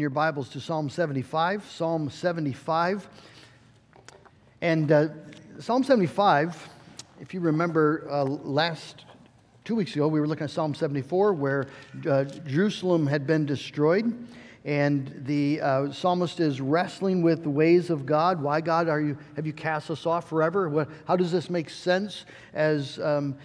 your Bibles to Psalm 75. Psalm 75. And uh, Psalm 75, if you remember uh, last two weeks ago, we were looking at Psalm 74, where uh, Jerusalem had been destroyed. And the uh, psalmist is wrestling with the ways of God. Why, God, are you, have you cast us off forever? What, how does this make sense as. Um,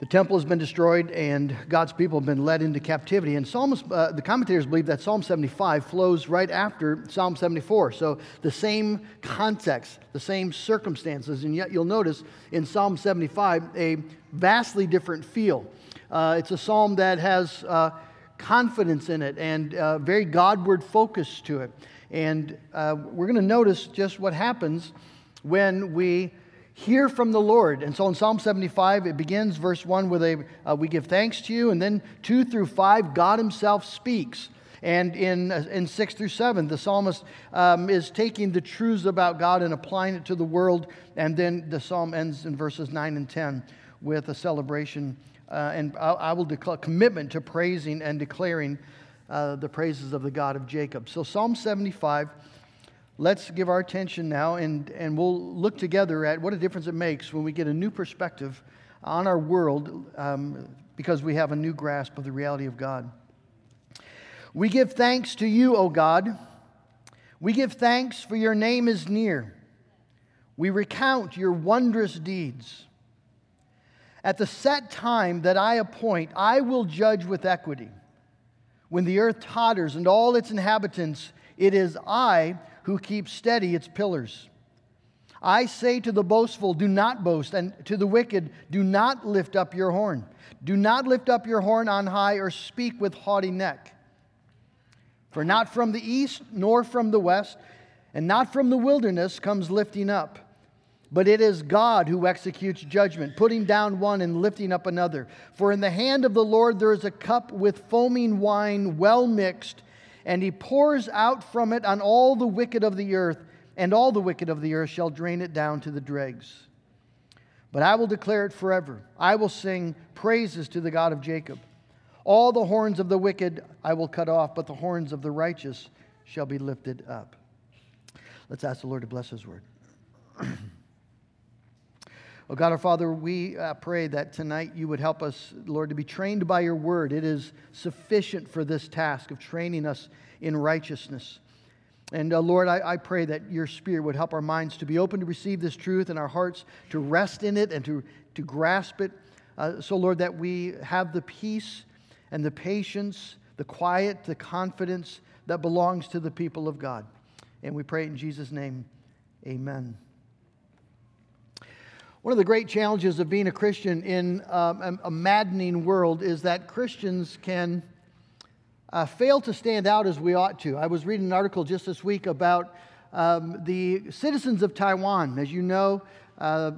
the temple has been destroyed and God's people have been led into captivity. And Psalms, uh, the commentators believe that Psalm 75 flows right after Psalm 74. So the same context, the same circumstances. And yet you'll notice in Psalm 75 a vastly different feel. Uh, it's a psalm that has uh, confidence in it and uh, very Godward focus to it. And uh, we're going to notice just what happens when we hear from the Lord. And so in Psalm 75, it begins verse 1 with a uh, we give thanks to you, and then 2 through 5, God Himself speaks. And in, uh, in 6 through 7, the psalmist um, is taking the truths about God and applying it to the world. And then the psalm ends in verses 9 and 10 with a celebration. Uh, and I, I, will declare commitment to praising and declaring uh, the praises of the God of Jacob. So, Psalm 75 let's give our attention now and, and we'll look together at what a difference it makes when we get a new perspective on our world um, because we have a new grasp of the reality of God. We give thanks to you, O God. We give thanks for your name is near. We recount your wondrous deeds. At the set time that I appoint, I will judge with equity. When the earth totters and all its inhabitants, it is I who keeps steady its pillars. I say to the boastful, Do not boast, and to the wicked, Do not lift up your horn. Do not lift up your horn on high or speak with haughty neck. For not from the east nor from the west, and not from the wilderness comes lifting up. But it is God who executes judgment, putting down one and lifting up another. For in the hand of the Lord there is a cup with foaming wine well mixed and he pours out from it on all the wicked of the earth, and all the wicked of the earth shall drain it down to the dregs. But I will declare it forever. I will sing praises to the God of Jacob. All the horns of the wicked I will cut off, but the horns of the righteous shall be lifted up. Let's ask the Lord to bless his word. Oh, God our Father, we uh, pray that tonight you would help us, Lord, to be trained by your word. It is sufficient for this task of training us in righteousness. And uh, Lord, I, I, pray that your Spirit would help our minds to be open to receive this truth and our hearts to rest in it and to, to grasp it. Uh, so, Lord, that we have the peace and the patience, the quiet, the confidence that belongs to the people of God. And we pray in Jesus' name, amen. One of the great challenges of being a Christian in um, a maddening world is that Christians can uh, fail to stand out as we ought to. I was reading an article just this week about um, the citizens of Taiwan. As you know, uh,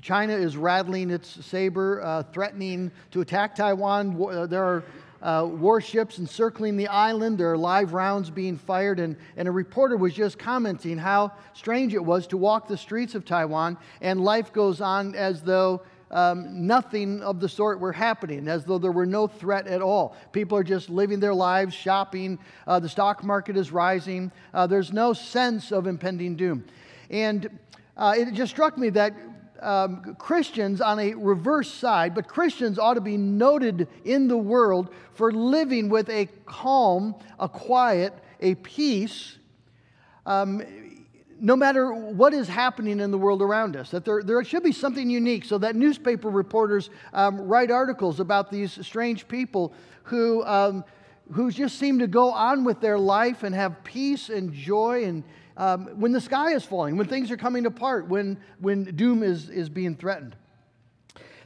China is rattling its saber, uh, threatening to attack Taiwan. Uh, there are uh, warships encircling the island. There are live rounds being fired. And, and a reporter was just commenting how strange it was to walk the streets of Taiwan and life goes on as though um, nothing of the sort were happening, as though there were no threat at all. People are just living their lives, shopping. Uh, the stock market is rising. Uh, there's no sense of impending doom. And uh, it just struck me that um, Christians on a reverse side, but Christians ought to be noted in the world for living with a calm, a quiet, a peace, um, no matter what is happening in the world around us. That there, there should be something unique so that newspaper reporters um, write articles about these strange people who, um, who just seem to go on with their life and have peace and joy and um, when the sky is falling, when things are coming apart, when, when doom is, is being threatened.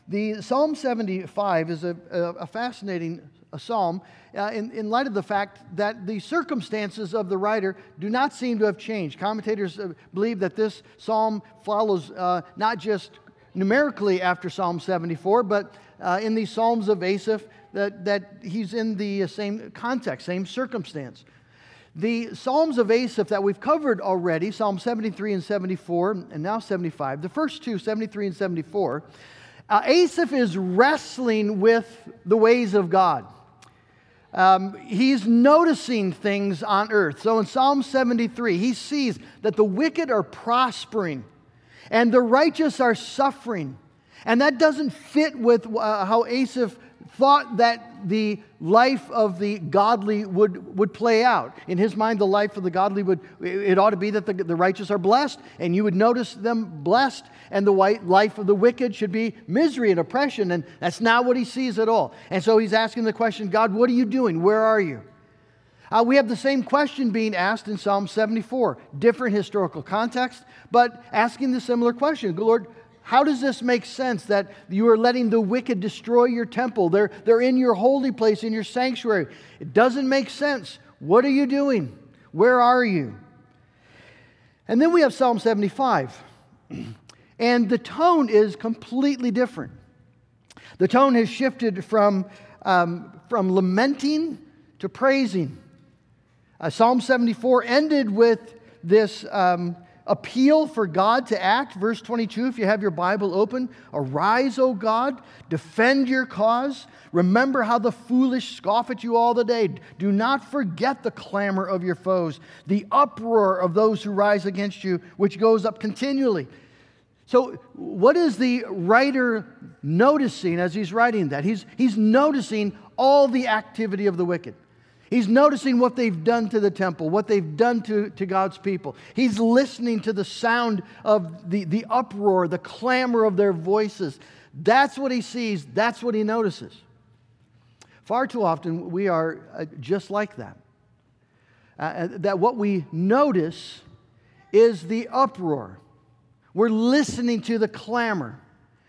The Psalm 75 is a, a, a fascinating a psalm uh, in, in light of the fact that the circumstances of the writer do not seem to have changed. Commentators uh, believe that this psalm follows uh, not just numerically after Psalm 74, but uh, in these Psalms of Asaph, that, that he's in the same context, same circumstance. The Psalms of Asaph that we've covered already, Psalm 73 and 74, and now 75, the first two, 73 and 74, uh, Asaph is wrestling with the ways of God. um, he's noticing things on earth. So in Psalm 73, he sees that the wicked are prospering and the righteous are suffering. And that doesn't fit with uh, how Asaph thought that the life of the godly would, would play out. In his mind, the life of the godly would, it ought to be that the, the righteous are blessed, and you would notice them blessed, and the white life of the wicked should be misery and oppression, and that's not what he sees at all. And so he's asking the question God, what are you doing? Where are you? Uh, we have the same question being asked in Psalm 74, different historical context, but asking the similar question Lord, how does this make sense that you are letting the wicked destroy your temple? They're, they're in your holy place, in your sanctuary. It doesn't make sense. What are you doing? Where are you? And then we have Psalm 75. And the tone is completely different. The tone has shifted from, um, from lamenting to praising. Uh, Psalm 74 ended with this um, appeal for God to act. Verse 22, if you have your Bible open, arise, O God, defend your cause. Remember how the foolish scoff at you all the day. Do not forget the clamor of your foes, the uproar of those who rise against you, which goes up continually. So, what is the writer noticing as he's writing that? He's, he's noticing all the activity of the wicked. He's noticing what they've done to the temple, what they've done to, to God's people. He's listening to the sound of the, the uproar, the clamor of their voices. That's what he sees, that's what he notices. Far too often, we are uh, just like that. Uh, uh, that what we notice is the uproar. We're listening to the clamor.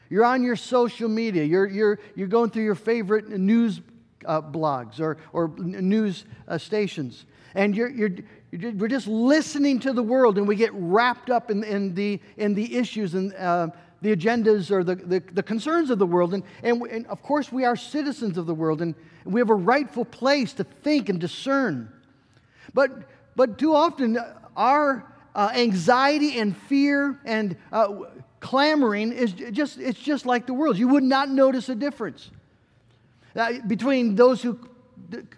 You're on your social media, you're, you're, you're going through your favorite news uh, blogs or, or news uh, stations. And you're, you're, you're, we're just listening to the world, and we get wrapped up in, in, the, in the issues and uh, the agendas or the, the, the, concerns of the world. And, and, and of course, we are citizens of the world, and we have a rightful place to think and discern. But, but too often, our uh, anxiety and fear and uh, clamoring is just, it's just like the world. You would not notice a difference between those who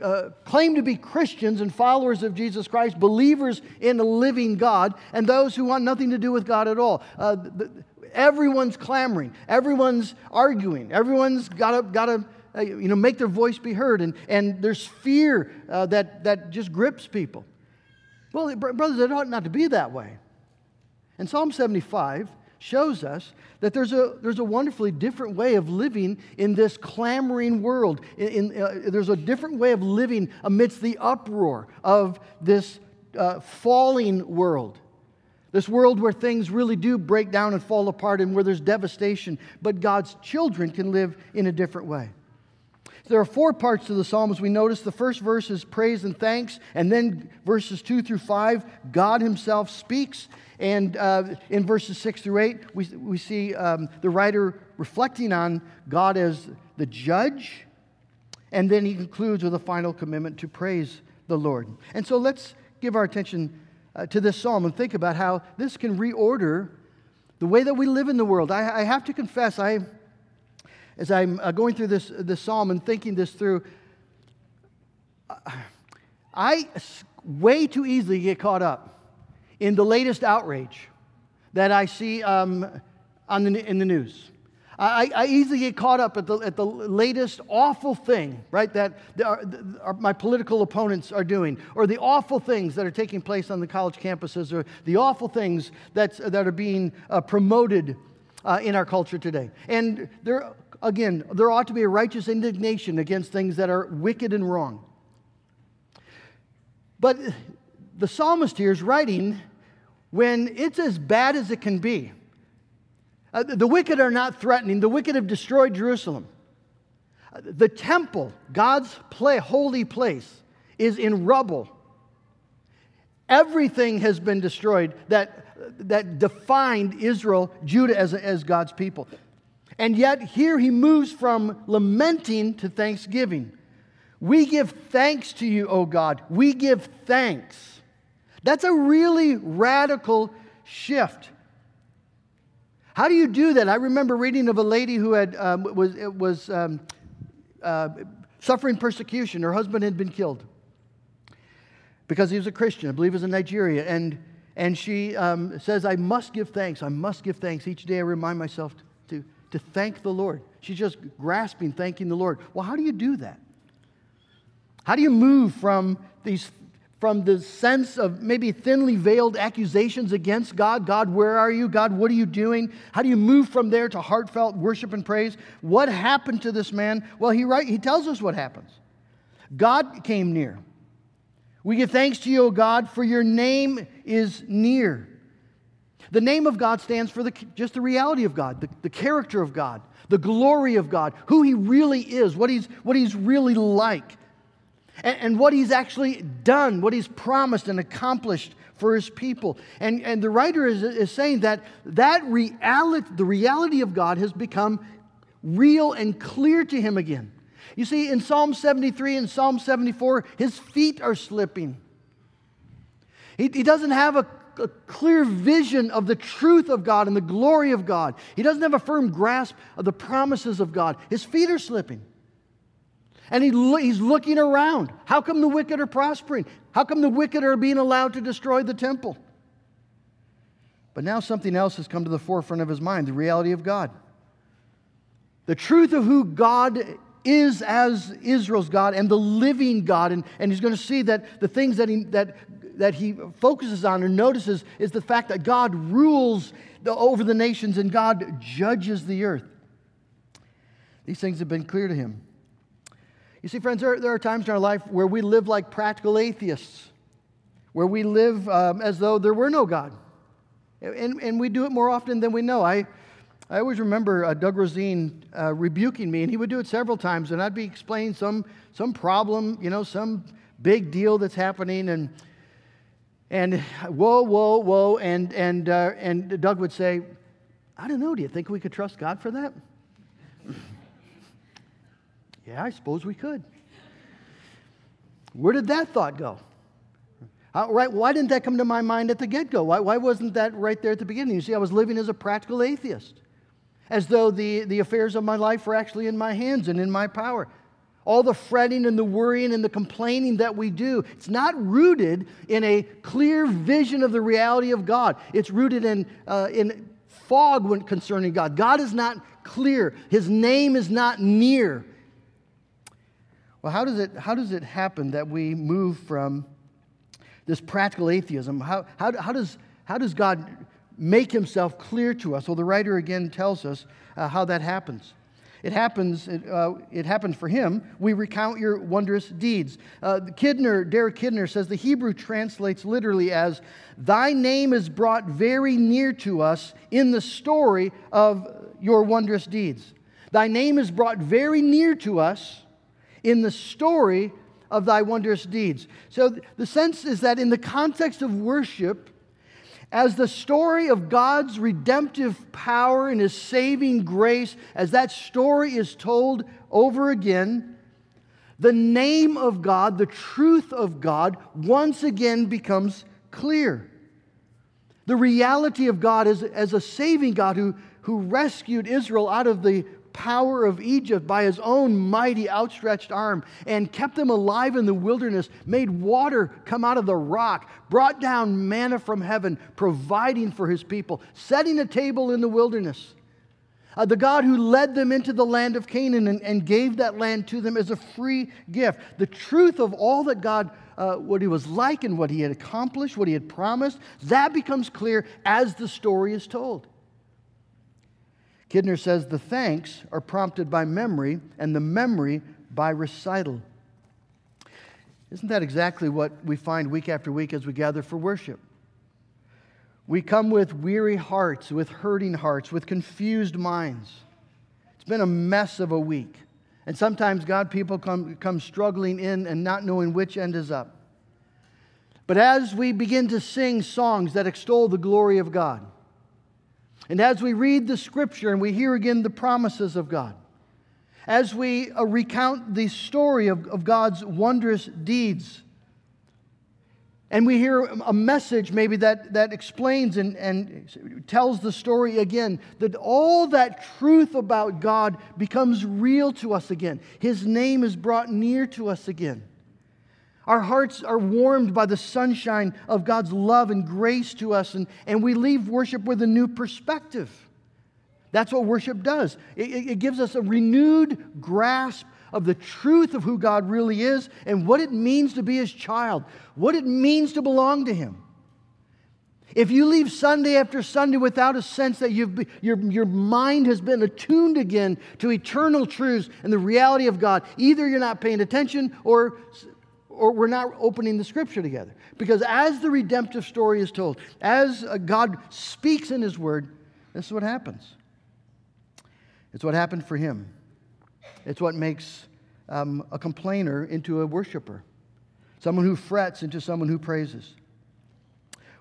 uh, claim to be Christians and followers of Jesus Christ, believers in the living God, and those who want nothing to do with God at all. Uh, everyone's clamoring, everyone's arguing, everyone's got to got to uh, you know make their voice be heard, and and there's fear uh, that that just grips people. Well, brothers, it ought not to be that way. In Psalm 75, shows us that there's a, there's a wonderfully different way of living in this clamoring world. In, in, uh, there's a different way of living amidst the uproar of this uh, falling world. This world where things really do break down and fall apart and where there's devastation, but God's children can live in a different way. There are four parts to the psalm as we notice. The first verse is praise and thanks, and then verses two through five, God Himself speaks. And uh, in verses six through eight, we, we see um, the writer reflecting on God as the judge. And then he concludes with a final commitment to praise the Lord. And so let's give our attention uh, to this psalm and think about how this can reorder the way that we live in the world. I, I have to confess, I as I'm uh, going through this, this psalm and thinking this through, I way too easily get caught up in the latest outrage that I see um, on the, in the news. I, I, easily get caught up at the, at the latest awful thing, right, that the, the, my political opponents are doing, or the awful things that are taking place on the college campuses, or the awful things that's, that are being uh, promoted uh, in our culture today. And there again, there ought to be a righteous indignation against things that are wicked and wrong. But the psalmist here is writing when it's as bad as it can be. Uh, the wicked are not threatening, the wicked have destroyed Jerusalem. Uh, the temple, God's play, holy place, is in rubble. Everything has been destroyed that, that defined Israel, Judah, as, as God's people. And yet, here he moves from lamenting to thanksgiving. We give thanks to you, O God. We give thanks. That's a really radical shift. How do you do that? I remember reading of a lady who had um, was was um, uh, suffering persecution. Her husband had been killed because he was a Christian, I believe it was in Nigeria. And, and she um, says, I must give thanks. I must give thanks. Each day I remind myself to, to thank the Lord. She's just grasping, thanking the Lord. Well, how do you do that? How do you move from these from the sense of maybe thinly veiled accusations against God. God, where are you? God, what are you doing? How do you move from there to heartfelt worship and praise? What happened to this man? Well, he, write, he tells us what happens. God came near. We give thanks to you, O God, for your name is near. The name of God stands for the, just the reality of God, the, the character of God, the glory of God, who He really is, what He's, what he's really like and, and what he's actually done, what he's promised and accomplished for his people. And, and the writer is, is saying that that reality, the reality of God has become real and clear to him again. You see, in Psalm 73 and Psalm 74, his feet are slipping. He, he doesn't have a, a clear vision of the truth of God and the glory of God. He doesn't have a firm grasp of the promises of God. His feet are slipping. And he, he's looking around. How come the wicked are prospering? How come the wicked are being allowed to destroy the temple? But now something else has come to the forefront of his mind the reality of God. The truth of who God is as Israel's God and the living God. And, and he's going to see that the things that he, that, that he focuses on or notices is the fact that God rules the, over the nations and God judges the earth. These things have been clear to him. You see, friends, there, are times in our life where we live like practical atheists, where we live um, as though there were no God. And, and we do it more often than we know. I, I always remember uh, Doug Rosine uh, rebuking me, and he would do it several times, and I'd be explaining some, some problem, you know, some big deal that's happening, and, and whoa, whoa, whoa, and, and, uh, and Doug would say, I don't know, do you think we could trust God for that? Yeah, I suppose we could. Where did that thought go? Right, why didn't that come to my mind at the get go? Why, why wasn't that right there at the beginning? You see, I was living as a practical atheist, as though the, the affairs of my life were actually in my hands and in my power. All the fretting and the worrying and the complaining that we do, it's not rooted in a clear vision of the reality of God. It's rooted in, uh, in fog when concerning God. God is not clear, His name is not near. Well, how does it, how does it happen that we move from this practical atheism? How, how, how, does, how does God make himself clear to us? Well, the writer again tells us uh, how that happens. It happens, it, uh, it for him. We recount your wondrous deeds. Uh, Kidner, Derek Kidner says the Hebrew translates literally as, Thy name is brought very near to us in the story of your wondrous deeds. Thy name is brought very near to us in the story of thy wondrous deeds. So the sense is that in the context of worship, as the story of God's redemptive power and his saving grace, as that story is told over again, the name of God, the truth of God, once again becomes clear. The reality of God as, as a saving God who, who rescued Israel out of the power of Egypt by his own mighty outstretched arm and kept them alive in the wilderness, made water come out of the rock, brought down manna from heaven, providing for his people, setting a table in the wilderness. Uh, the God who led them into the land of Canaan and, and, gave that land to them as a free gift. The truth of all that God, uh, what he was like and what he had accomplished, what he had promised, that becomes clear as the story is told. Kidner says the thanks are prompted by memory and the memory by recital. Isn't that exactly what we find week after week as we gather for worship? We come with weary hearts, with hurting hearts, with confused minds. It's been a mess of a week. And sometimes God people come, come struggling in and not knowing which end is up. But as we begin to sing songs that extol the glory of God, and as we read the scripture and we hear again the promises of God, as we uh, recount the story of, of God's wondrous deeds, And we hear a message maybe that, that explains and, and tells the story again that all that truth about God becomes real to us again. His name is brought near to us again. Our hearts are warmed by the sunshine of God's love and grace to us, and, and we leave worship with a new perspective. That's what worship does. It, it gives us a renewed grasp of the truth of who God really is and what it means to be His child, what it means to belong to Him. If you leave Sunday after Sunday without a sense that you've, your, your mind has been attuned again to eternal truths and the reality of God, either you're not paying attention or, or we're not opening the scripture together. Because as the redemptive story is told, as uh, God speaks in His Word, this is what happens. It's what happened for him. It's what makes um, a complainer into a worshiper, someone who frets into someone who praises.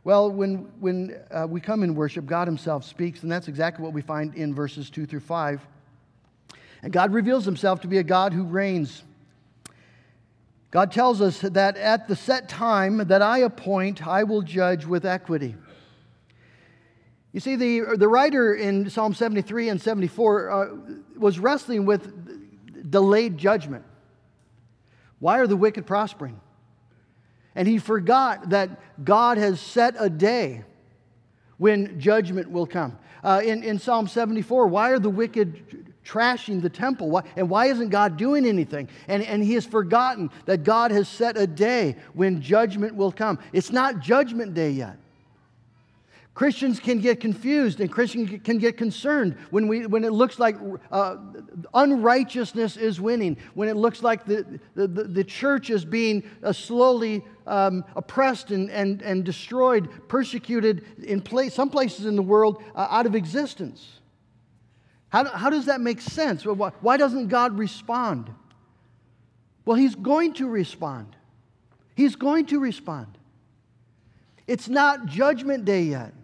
Well, when, when uh, we come in worship, God Himself speaks, and that's exactly what we find in verses 2 through 5. And God reveals Himself to be a God who reigns. God tells us that at the set time that I appoint, I will judge with equity. You see, the, the writer in Psalm 73 and 74 uh, was wrestling with delayed judgment. Why are the wicked prospering? And he forgot that God has set a day when judgment will come. Uh, in, in Psalm 74, why are the wicked trashing the temple? Why, and why isn't God doing anything? And, and he has forgotten that God has set a day when judgment will come. It's not judgment day yet. Christians can get confused and Christians can get concerned when, we, when it looks like uh, unrighteousness is winning, when it looks like the, the, the church is being uh, slowly um, oppressed and, and, and destroyed, persecuted in place, some places in the world uh, out of existence. How, how does that make sense? Why, doesn't God respond? Well, He's going to respond. He's going to respond. It's not judgment day yet.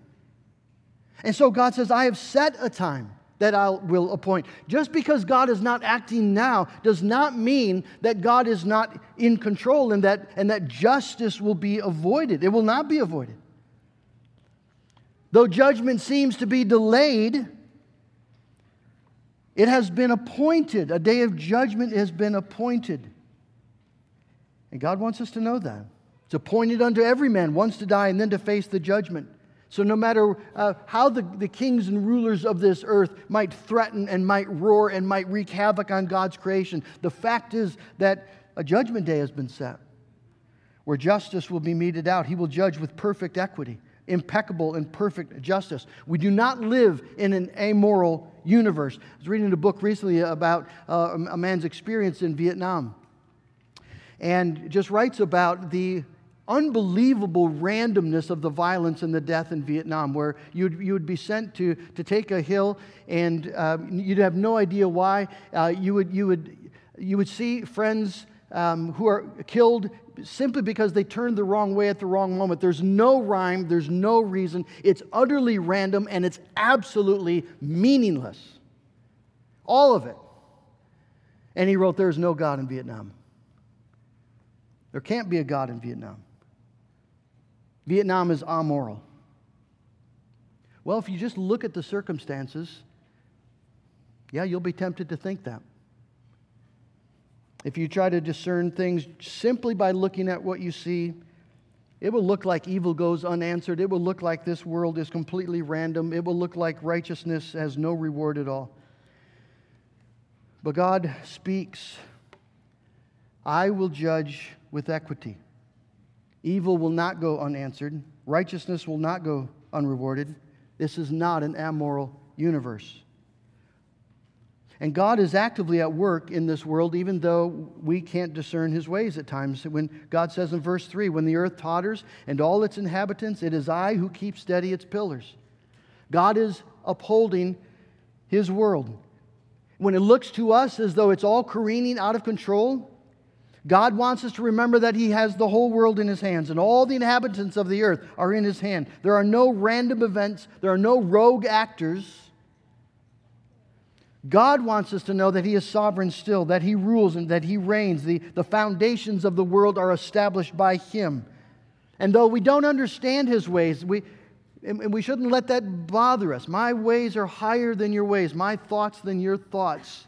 And so God says, I have set a time that I will appoint. Just because God is not acting now does not mean that God is not in control and that, and that justice will be avoided. It will not be avoided. Though judgment seems to be delayed, it has been appointed. A day of judgment has been appointed. And God wants us to know that. It's appointed unto every man once to die and then to face the judgment. So, no matter uh, how the, the kings and rulers of this earth might threaten and might roar and might wreak havoc on God's creation, the fact is that a judgment day has been set where justice will be meted out. He will judge with perfect equity, impeccable and perfect justice. We do not live in an amoral universe. I was reading a book recently about uh, a man's experience in Vietnam and just writes about the unbelievable randomness of the violence and the death in Vietnam, where you'd, you would be sent to, to take a hill and uh, you'd have no idea why. Uh, you, would, you, would, you would see friends um, who are killed simply because they turned the wrong way at the wrong moment. There's no rhyme, there's no reason. It's utterly random and it's absolutely meaningless. All of it. And he wrote, There's no God in Vietnam. There can't be a God in Vietnam. Vietnam is amoral. Well, if you just look at the circumstances, yeah, you'll be tempted to think that. If you try to discern things simply by looking at what you see, it will look like evil goes unanswered. It will look like this world is completely random. It will look like righteousness has no reward at all. But God speaks I will judge with equity. Evil will not go unanswered, righteousness will not go unrewarded. This is not an amoral universe. And God is actively at work in this world, even though we can't discern his ways at times. When God says in verse 3 When the earth totters and all its inhabitants, it is I who keep steady its pillars. God is upholding his world. When it looks to us as though it's all careening out of control, God wants us to remember that He has the whole world in His hands, and all the inhabitants of the earth are in His hand. There are no random events, there are no rogue actors. God wants us to know that He is sovereign still, that He rules and that He reigns. The, the foundations of the world are established by Him. And though we don't understand his ways, we, and we shouldn't let that bother us. My ways are higher than your ways, my thoughts than your thoughts.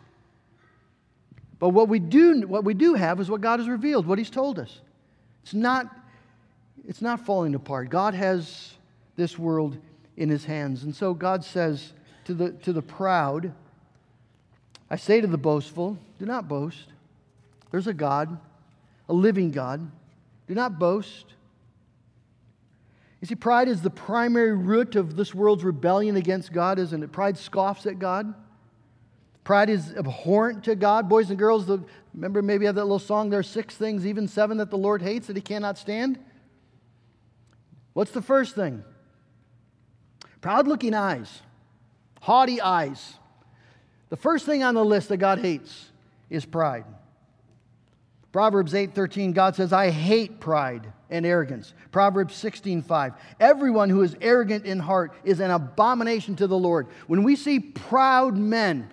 But what we do, what we do have is what God has revealed, what He's told us. It's not, it's not falling apart. God has this world in His hands. And so God says to the, to the proud, I say to the boastful, do not boast. There's a God, a living God. Do not boast. You see, pride is the primary root of this world's rebellion against God, isn't it? Pride scoffs at God. Pride is abhorrent to God. Boys and girls, the, remember maybe have that little song, there are six things, even seven, that the Lord hates that he cannot stand? What's the first thing? Proud looking eyes, haughty eyes. The first thing on the list that God hates is pride. Proverbs 8:13 God says, "I hate pride and arrogance." Proverbs 16:5 Everyone who is arrogant in heart is an abomination to the Lord. When we see proud men,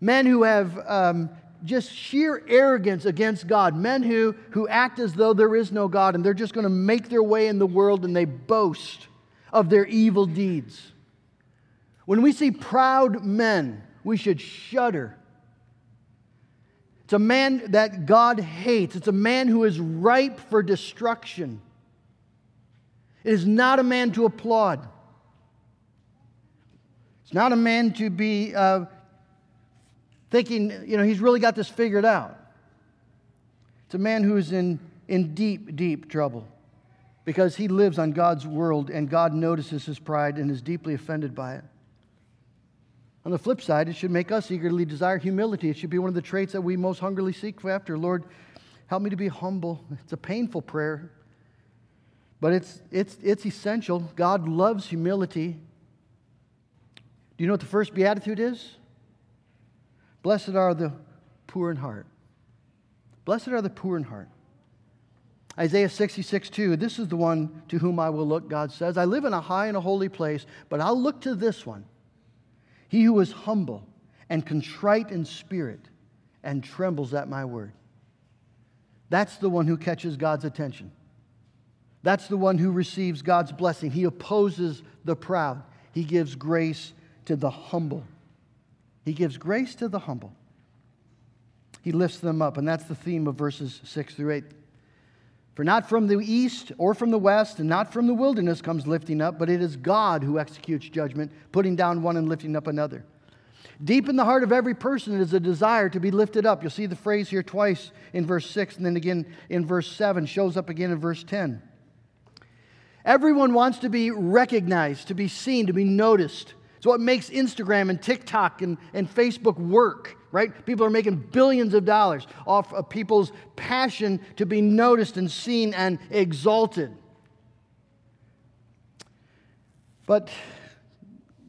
men who have um, just sheer arrogance against God, men who, who act as though there is no God and they're just going to make their way in the world and they boast of their evil deeds. When we see proud men, we should shudder. It's a man that God hates, it's a man who is ripe for destruction. It is not a man to applaud. It's not a man to be uh, thinking, you know, he's really got this figured out. It's a man who is in, in deep, deep trouble because he lives on God's world and God notices his pride and is deeply offended by it. On the flip side, it should make us eagerly desire humility. It should be one of the traits that we most hungrily seek after. Lord, help me to be humble. It's a painful prayer, but it's, it's, it's essential. God loves humility. Do you know what the first beatitude is? Blessed are the poor in heart. Blessed are the poor in heart. Isaiah 66, 2. This is the one to whom I will look, God says. I live in a high and a holy place, but I'll look to this one. He who is humble and contrite in spirit and trembles at my word. That's the one who catches God's attention. That's the one who receives God's blessing. He opposes the proud, He gives grace to the humble. He gives grace to the humble. He lifts them up, and that's the theme of verses 6 through 8. For not from the east or from the west, and not from the wilderness comes lifting up, but it is God who executes judgment, putting down one and lifting up another. Deep in the heart of every person is a desire to be lifted up. You'll see the phrase here twice in verse 6, and then again in verse 7, shows up again in verse 10. Everyone wants to be recognized, to be seen, to be noticed. It's what makes Instagram and TikTok and, and Facebook work, right? People are making billions of dollars off of people's passion to be noticed and seen and exalted. But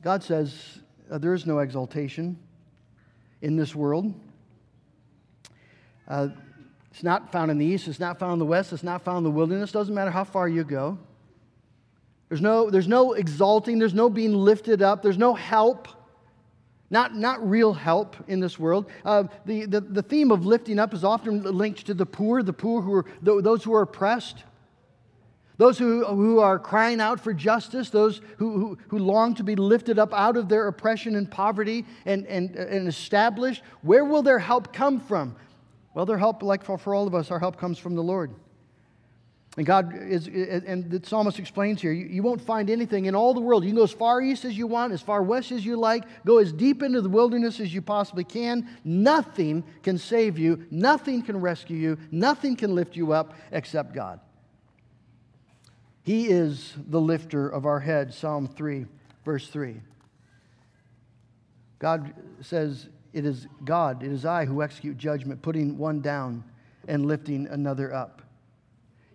God says uh, there is no exaltation in this world. Uh, it's not found in the east, it's not found in the west, it's not found in the wilderness. Doesn't matter how far you go. There's no, there's no exalting, there's no being lifted up, there's no help. Not, not real help in this world. Uh, the, the, the theme of lifting up is often linked to the poor, the poor who are those who are oppressed, those who, who are crying out for justice, those who, who, who long to be lifted up out of their oppression and poverty and, and, and established. Where will their help come from? Well, their help, like for, for all of us, our help comes from the Lord. And God is, and the psalmist explains here, you, won't find anything in all the world. You can go as far east as you want, as far west as you like, go as deep into the wilderness as you possibly can. Nothing can save you, nothing can rescue you, nothing can lift you up except God. He is the lifter of our head, Psalm 3, verse 3. God says, It is God, it is I who execute judgment, putting one down and lifting another up.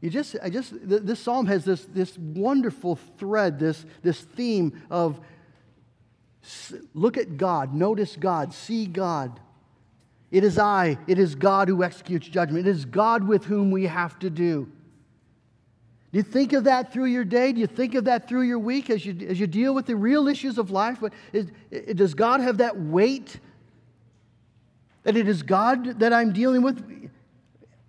You just, I just, this psalm has this, this wonderful thread, this, this theme of look at God, notice God, see God. It is I, it is God who executes judgment. It is God with whom we have to do. Do you think of that through your day? Do you think of that through your week as you, as you deal with the real issues of life? But is, does God have that weight? That it is God that I'm dealing with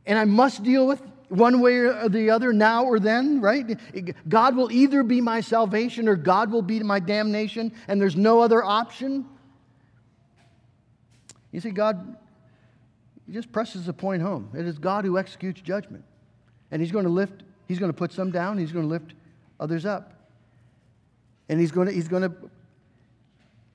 and I must deal with? One way or the other, now or then, right? God will either be my salvation or God will be my damnation, and there's no other option. You see, God he just presses the point home. It is God who executes judgment. And He's going to lift, He's going to put some down, He's going to lift others up. And He's going to, He's going to,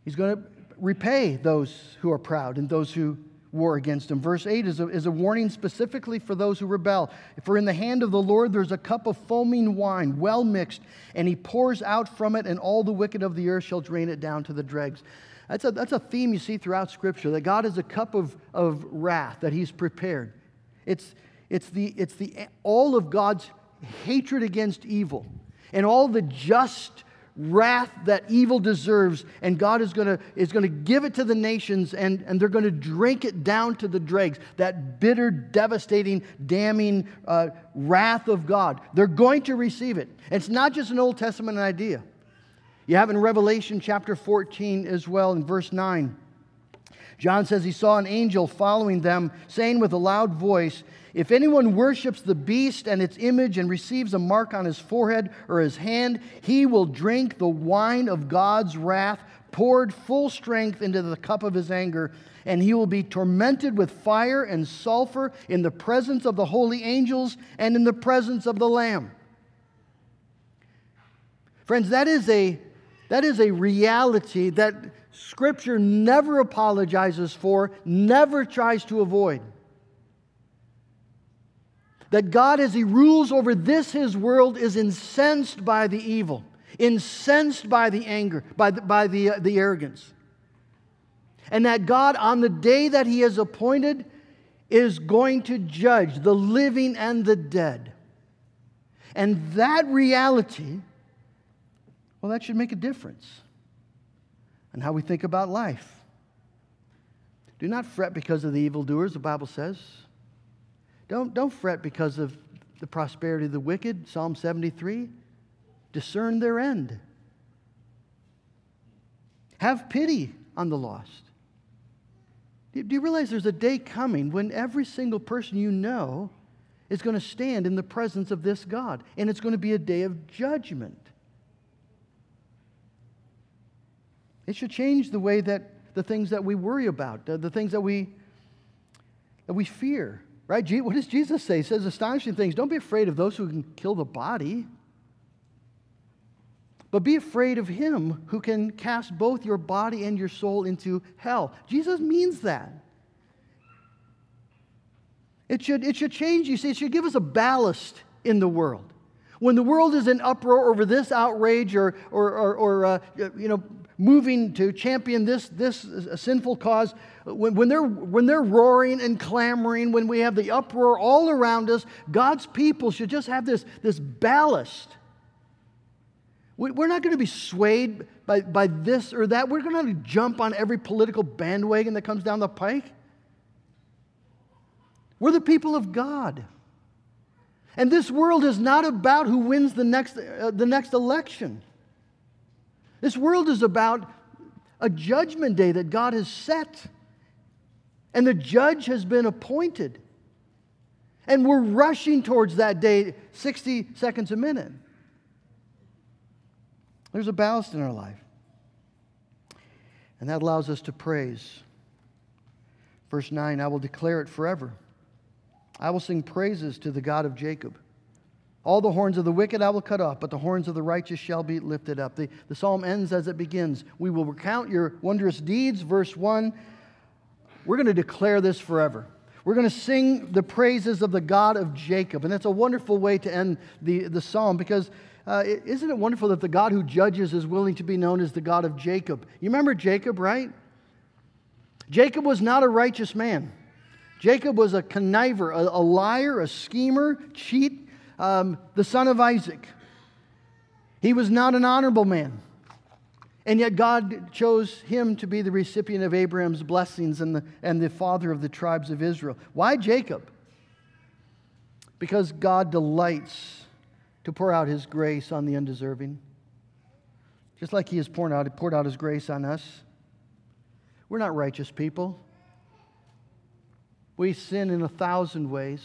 He's going to repay those who are proud and those who war against him. Verse 8 is a, is a warning specifically for those who rebel. For in the hand of the Lord there's a cup of foaming wine, well mixed, and he pours out from it, and all the wicked of the earth shall drain it down to the dregs. That's a, that's a theme you see throughout Scripture that God is a cup of, of wrath that He's prepared. It's, it's, the, it's the, all of God's hatred against evil and all the just wrath that evil deserves, and God is going to is going to give it to the nations, and, and they're going to drink it down to the dregs. That bitter, devastating, damning uh, wrath of God. They're going to receive it. It's not just an Old Testament idea. You have in Revelation chapter 14 as well, in verse 9. John says he saw an angel following them, saying with a loud voice, If anyone worships the beast and its image and receives a mark on his forehead or his hand, he will drink the wine of God's wrath, poured full strength into the cup of his anger, and he will be tormented with fire and sulfur in the presence of the holy angels and in the presence of the Lamb. Friends, that is a that is a reality that Scripture never apologizes for, never tries to avoid. That God, as He rules over this, His world, is incensed by the evil, incensed by the anger, by the, by the, uh, the arrogance. And that God, on the day that He has appointed, is going to judge the living and the dead. And that reality well, that should make a difference in how we think about life. Do not fret because of the evildoers, the Bible says. Don't, don't fret because of the prosperity of the wicked, Psalm 73. Discern their end. Have pity on the lost. Do you realize there's a day coming when every single person you know is going to stand in the presence of this God, and it's going to be a day of judgment? It should change the way that the things that we worry about, the, things that we, that we fear, right? What does Jesus say? He says astonishing things. Don't be afraid of those who can kill the body, but be afraid of him who can cast both your body and your soul into hell. Jesus means that. It should, it should change, you see, it should give us a ballast in the world. When the world is in uproar over this outrage or, or, or, or uh, you know, moving to champion this, this sinful cause, when, when, they're, when they're roaring and clamoring, when we have the uproar all around us, God's people should just have this, this ballast. We're not going to be swayed by, by this or that. We're going to jump on every political bandwagon that comes down the pike. We're the people of God. And this world is not about who wins the next, uh, the next election. This world is about a judgment day that God has set. And the judge has been appointed. And we're rushing towards that day 60 seconds a minute. There's a ballast in our life. And that allows us to praise. Verse 9 I will declare it forever. I will sing praises to the God of Jacob. All the horns of the wicked I will cut off, but the horns of the righteous shall be lifted up. The, the psalm ends as it begins. We will recount your wondrous deeds. Verse 1. We're going to declare this forever. We're going to sing the praises of the God of Jacob. And that's a wonderful way to end the, the psalm because uh, isn't it wonderful that the God who judges is willing to be known as the God of Jacob? You remember Jacob, right? Jacob was not a righteous man. Jacob was a conniver, a, a liar, a schemer, cheat, um, the son of Isaac. He was not an honorable man. And yet, God chose him to be the recipient of Abraham's blessings and the, and the father of the tribes of Israel. Why Jacob? Because God delights to pour out his grace on the undeserving. Just like he has poured out, poured out his grace on us. We're not righteous people. We sin in a thousand ways.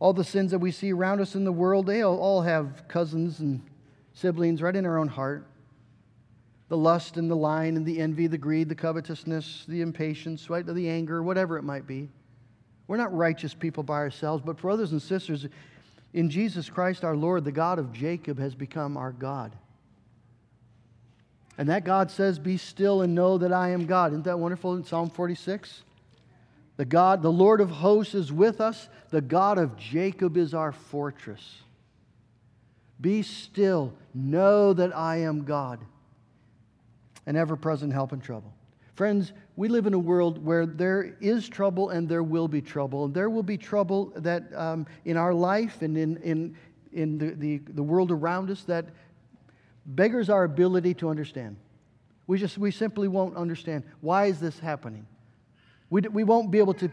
All the sins that we see around us in the world, they all have cousins and siblings right in our own heart. The lust and the lying and the envy, the greed, the covetousness, the impatience, right, the anger, whatever it might be. We're not righteous people by ourselves, but brothers and sisters, in Jesus Christ our Lord, the God of Jacob has become our God. And that God says, Be still and know that I am God. Isn't that wonderful in Psalm 46? The God, the Lord of hosts is with us. The God of Jacob is our fortress. Be still. Know that I am God, an ever present help in trouble. Friends, we live in a world where there is trouble and there will be trouble. And there will be trouble that um, in our life and in, in, in the, the, the world around us that beggars our ability to understand. We just, we simply won't understand. Why is this happening? We, we won't be able to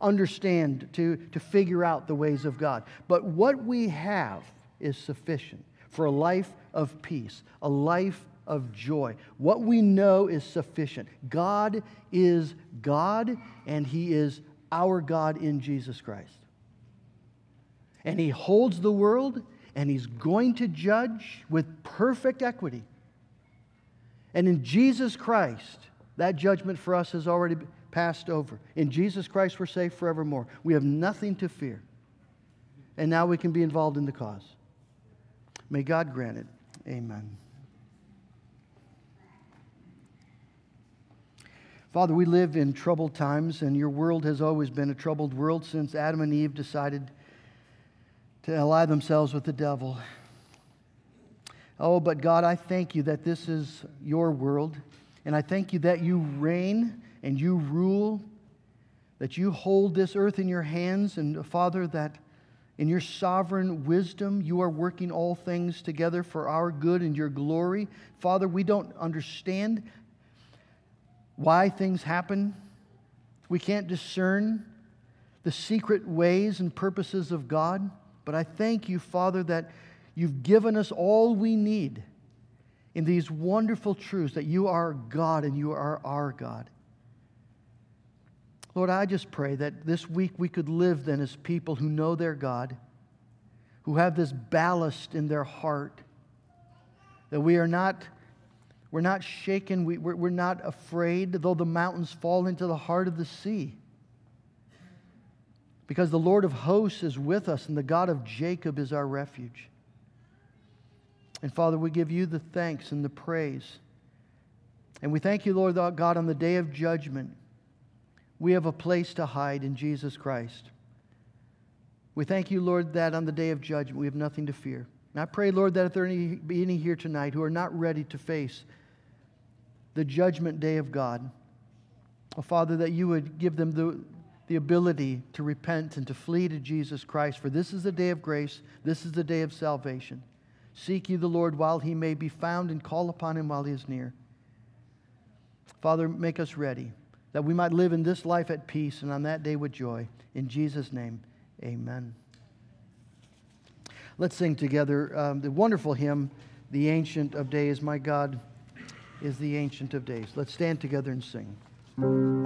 understand, to, to figure out the ways of God. But what we have is sufficient for a life of peace, a life of joy. What we know is sufficient. God is God, and He is our God in Jesus Christ. And He holds the world, and He's going to judge with perfect equity. And in Jesus Christ, that judgment for us has already passed over. In Jesus Christ, we're safe forevermore. We have nothing to fear. And now we can be involved in the cause. May God grant it. Amen. Father, we live in troubled times, and your world has always been a troubled world since Adam and Eve decided to ally themselves with the devil. Oh, but God, I thank you that this is your world, and I thank you that you reign and you rule, that you hold this earth in your hands, and Father, that in your sovereign wisdom, you are working all things together for our good and your glory. Father, we don't understand why things happen. We can't discern the secret ways and purposes of God. But I thank you, Father, that you've given us all we need in these wonderful truths that you are God and you are our God. Lord, I just pray that this week we could live then as people who know their God, who have this ballast in their heart, that we are not, we're not shaken, we, we're, we're not afraid, though the mountains fall into the heart of the sea. Because the Lord of hosts is with us and the God of Jacob is our refuge. And Father, we give you the thanks and the praise. And we thank you, Lord God, on the day of judgment we have a place to hide in Jesus Christ. We thank you, Lord, that on the day of judgment we have nothing to fear. And I pray, Lord, that if there any, be any here tonight who are not ready to face the judgment day of God, oh, Father, that you would give them the, the ability to repent and to flee to Jesus Christ. For this is the day of grace, this is the day of salvation. Seek ye the Lord while he may be found, and call upon him while he is near. Father, make us ready that we might live in this life at peace and on that day with joy. In Jesus' name, amen. Let's sing together um, the wonderful hymn, The Ancient of Days. My God is the Ancient of Days. Let's stand together and sing.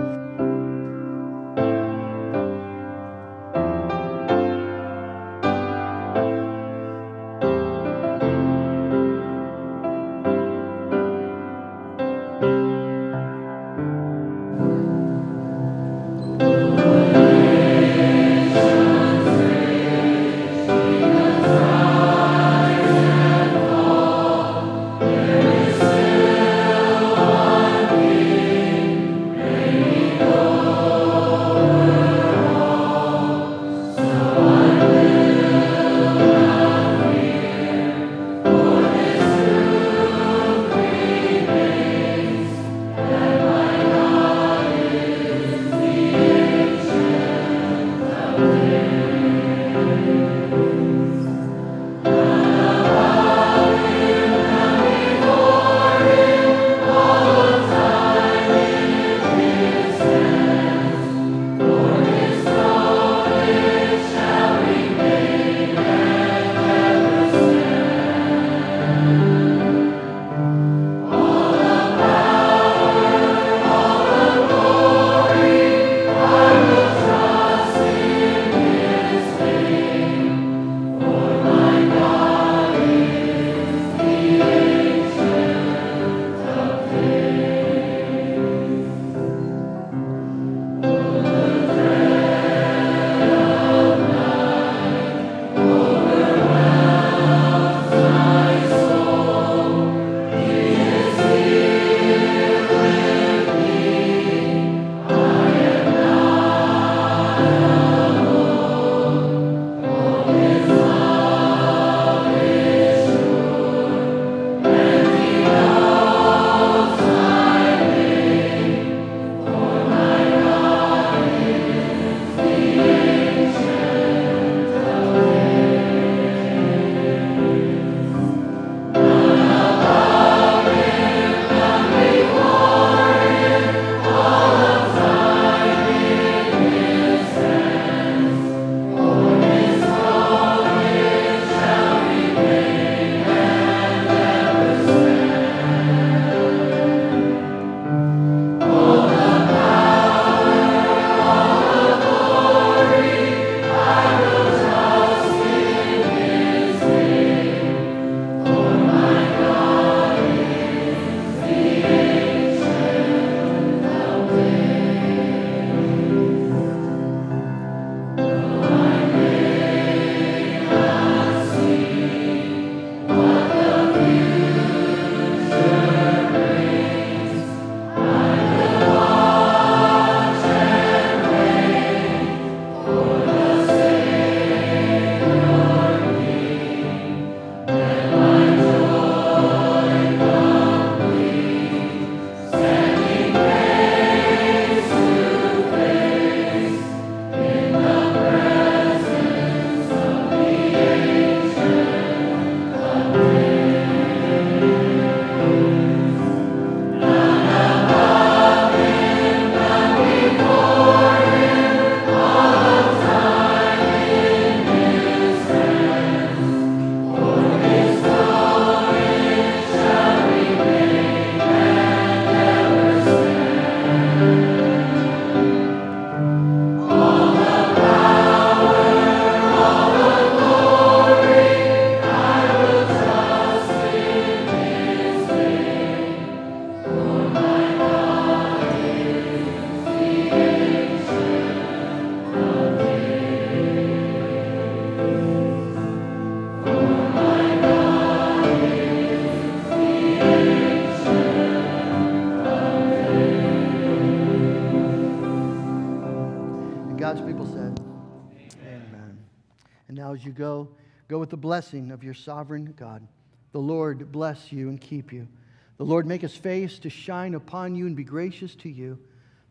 As you go, go with the blessing of your sovereign God. The Lord bless you and keep you. The Lord make his face to shine upon you and be gracious to you.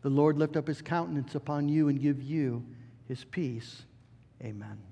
The Lord lift up his countenance upon you and give you his peace. Amen.